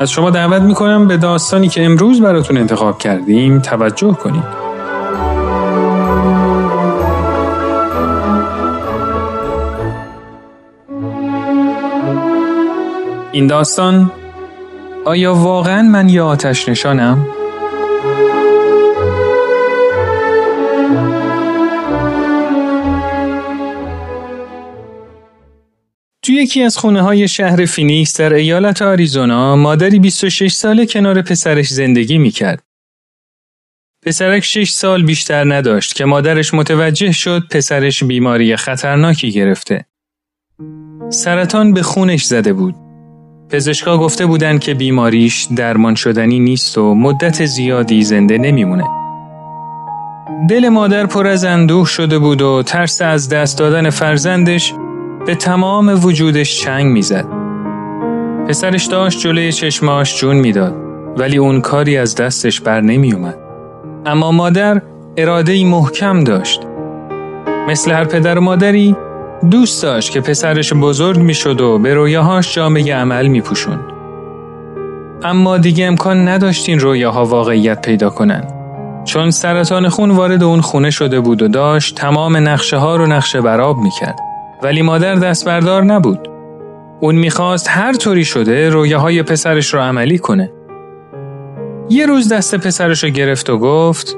از شما دعوت می‌کنم به داستانی که امروز براتون انتخاب کردیم توجه کنید. این داستان آیا واقعا من یا آتش نشانم؟ یکی از خونه های شهر فینیکس در ایالت آریزونا مادری 26 ساله کنار پسرش زندگی می‌کرد. پسرک 6 سال بیشتر نداشت که مادرش متوجه شد پسرش بیماری خطرناکی گرفته. سرطان به خونش زده بود. پزشکا گفته بودند که بیماریش درمان شدنی نیست و مدت زیادی زنده نمیمونه. دل مادر پر از اندوه شده بود و ترس از دست دادن فرزندش به تمام وجودش چنگ می‌زد. پسرش داشت جلوی چشماش جون می‌داد ولی اون کاری از دستش بر نمی اومد. اما مادر اراده محکم داشت. مثل هر پدر و مادری دوست داشت که پسرش بزرگ می‌شد و به رویاهاش جامعه عمل می پوشون. اما دیگه امکان نداشت این رویاها واقعیت پیدا کنن. چون سرطان خون وارد اون خونه شده بود و داشت تمام نقشه ها رو نقشه براب کرد. ولی مادر دست بردار نبود. اون می‌خواست هر طوری شده رویاهای پسرش رو عملی کنه. یه روز دست پسرش رو گرفت و گفت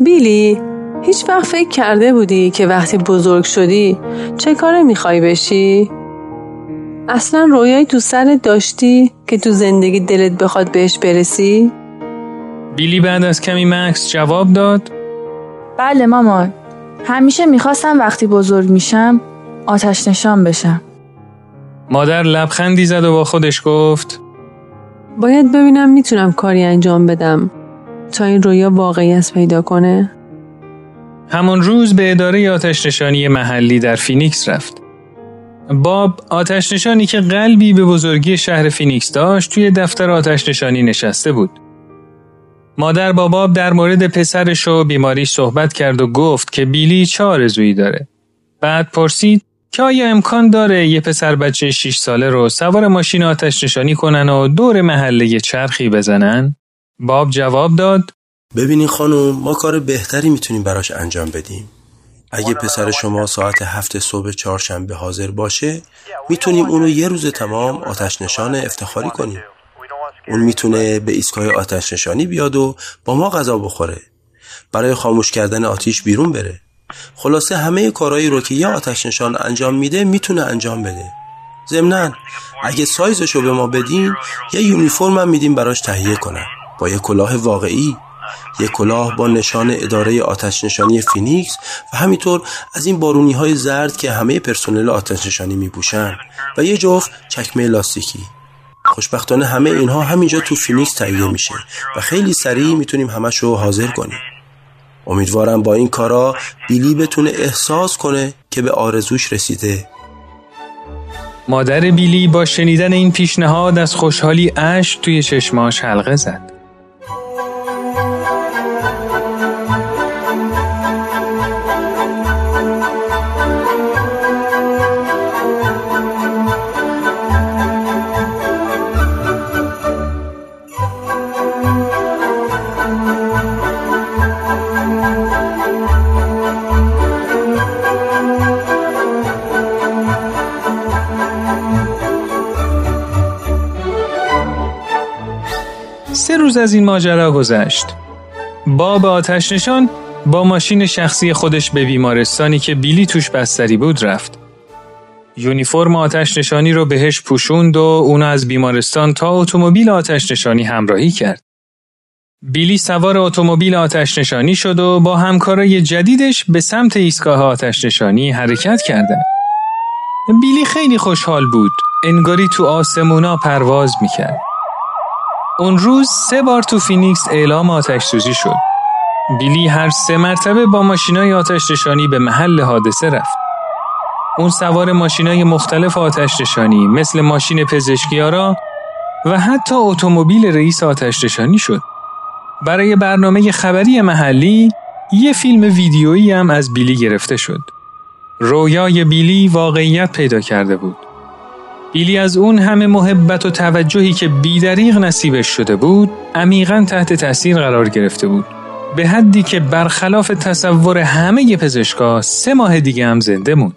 بیلی هیچ وقت فکر کرده بودی که وقتی بزرگ شدی چه کاره می‌خوای بشی؟ اصلا رویایی تو سرت داشتی که تو زندگی دلت بخواد بهش برسی؟ بیلی بعد از کمی مکس جواب داد بله مامان همیشه می‌خواستم وقتی بزرگ میشم آتش نشان بشم مادر لبخندی زد و با خودش گفت باید ببینم می‌تونم کاری انجام بدم تا این رویا واقعیت پیدا کنه همان روز به اداره آتش نشانی محلی در فینیکس رفت. باب آتش نشانی که قلبی به بزرگی شهر فینیکس داشت توی دفتر آتش نشانی نشسته بود. مادر با باب در مورد پسرش و بیماریش صحبت کرد و گفت که بیلی چه آرزویی داره. بعد پرسید که آیا امکان داره یه پسر بچه 6 ساله رو سوار ماشین آتش نشانی کنن و دور محله چرخی بزنن؟ باب جواب داد ببینین خانم ما کار بهتری می‌تونیم براش انجام بدیم. اگه پسر شما ساعت هفت صبح چهارشنبه حاضر باشه می‌تونیم اونو یه روز تمام آتش نشان افتخاری کنیم. اون می‌تونه به ایستگاه آتش نشانی بیاد و با ما غذا بخوره. برای خاموش کردن آتیش بیرون بره. خلاصه همه کارهایی رو که یه آتش نشان انجام میده می‌تونه انجام بده. ضمنا اگه سایزش رو به ما بدین یه یونیفرم هم میدیم براش تهیه کنن. با یه کلاه واقعی یک کلاه با نشان اداره آتش نشانی فینیکس و همینطور از این بارونی های زرد که همه پرسنل آتش نشانی می پوشن و یه جفت چکمه لاستیکی. خوشبختانه همه اینها همینجا تو فینیکس تهیه میشه و خیلی سریع می‌تونیم همش رو حاضر کنیم. امیدوارم با این کارا بیلی بتونه احساس کنه که به آرزوش رسیده. مادر بیلی با شنیدن این پیشنهاد از خوشحالی اشک توی چشماش حلقه زد. روز از این ماجرا گذشت. باب آتش نشان با ماشین شخصی خودش به بیمارستانی که بیلی توش بستری بود رفت. یونیفرم آتش نشانی رو بهش پوشوند و اونو از بیمارستان تا اتومبیل آتش نشانی همراهی کرد. بیلی سوار اتومبیل آتش نشانی شد و با همکارای جدیدش به سمت ایستگاه آتش نشانی حرکت کردند. بیلی خیلی خوشحال بود. انگاری تو آسمونا پرواز می‌کرد. اون روز سه بار تو فینیکس اعلام آتش سوزی شد. بیلی هر سه مرتبه با ماشینای آتش نشانی به محل حادثه رفت. اون سوار ماشینای مختلف آتش نشانی مثل ماشین پزشکیارا و حتی اتومبیل رئیس آتش نشانی شد. برای برنامه خبری محلی یه فیلم ویدیویی هم از بیلی گرفته شد. رویای بیلی واقعیت پیدا کرده بود. بیلی از اون همه محبت و توجهی که بیدریغ نصیبش شده بود عمیقا تحت تاثیر قرار گرفته بود. به حدی که برخلاف تصور همه پزشکا سه ماه دیگه هم زنده موند.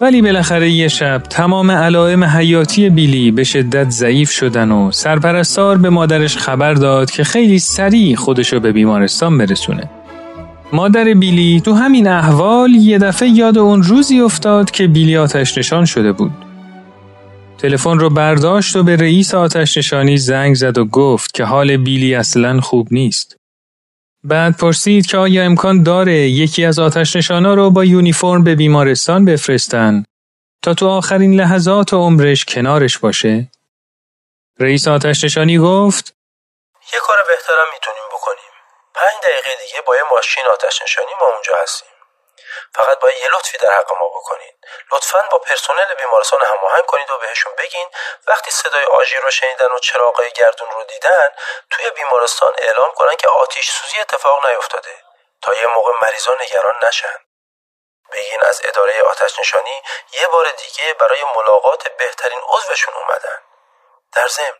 ولی بالاخره یه شب تمام علائم حیاتی بیلی به شدت ضعیف شدن و سرپرستار به مادرش خبر داد که خیلی سریع خودشو به بیمارستان برسونه. مادر بیلی تو همین احوال یه دفعه یاد اون روزی افتاد که بیلی آتش نشان شده بود. تلفن رو برداشت و به رئیس آتش نشانی زنگ زد و گفت که حال بیلی اصلا خوب نیست. بعد پرسید که آیا امکان داره یکی از آتش نشانا رو با یونیفرم به بیمارستان بفرستن تا تو آخرین لحظات عمرش کنارش باشه؟ رئیس آتش نشانی گفت یه کار بهترم می‌تونیم بکنیم. پنج دقیقه دیگه با یه ماشین آتش نشانی ما اونجا هستیم. فقط باید یه لطفی در حق ما بکنید لطفا با پرسنل بیمارستان هماهنگ کنید و بهشون بگین. وقتی صدای آژیر رو شنیدن و چراغای گردون رو دیدن توی بیمارستان اعلام کنن که آتیش سوزی اتفاق نیفتاده. تا یه موقع مریضا نگران نشن. بگین از اداره آتش نشانی یه بار دیگه برای ملاقات بهترین عضوشون اومدن. در ضمن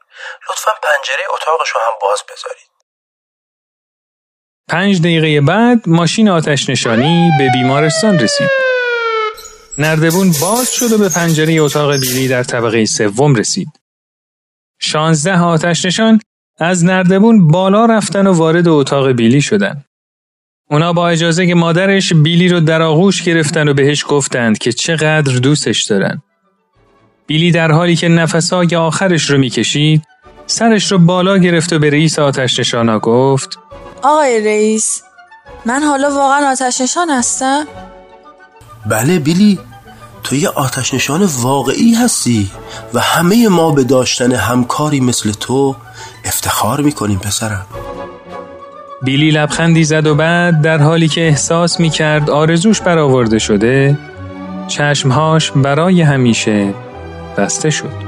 لطفا پنجره اتاقش رو هم باز بذارید. پنج دقیقه بعد ماشین آتش نشانی به بیمارستان رسید. نردبون باز شد و به پنجره اتاق بیلی در طبقه سوم رسید. شانزده آتش نشان از نردبون بالا رفتن و وارد اتاق بیلی شدن. اونا با اجازه که مادرش بیلی رو در آغوش گرفتن و بهش گفتند که چقدر دوستش دارن. بیلی در حالی که نفسای آخرش رو می‌کشید سرش رو بالا گرفت و به رئیس آتش نشانا گفت آقای رئیس من حالا واقعا آتش نشان هستم؟ بله بیلی تو یه آتش نشان واقعی هستی و همه ما به داشتن همکاری مثل تو افتخار می‌کنیم پسرم بیلی لبخندی زد و بعد در حالی که احساس می کرد آرزوش برآورده شده چشمهاش برای همیشه بسته شد.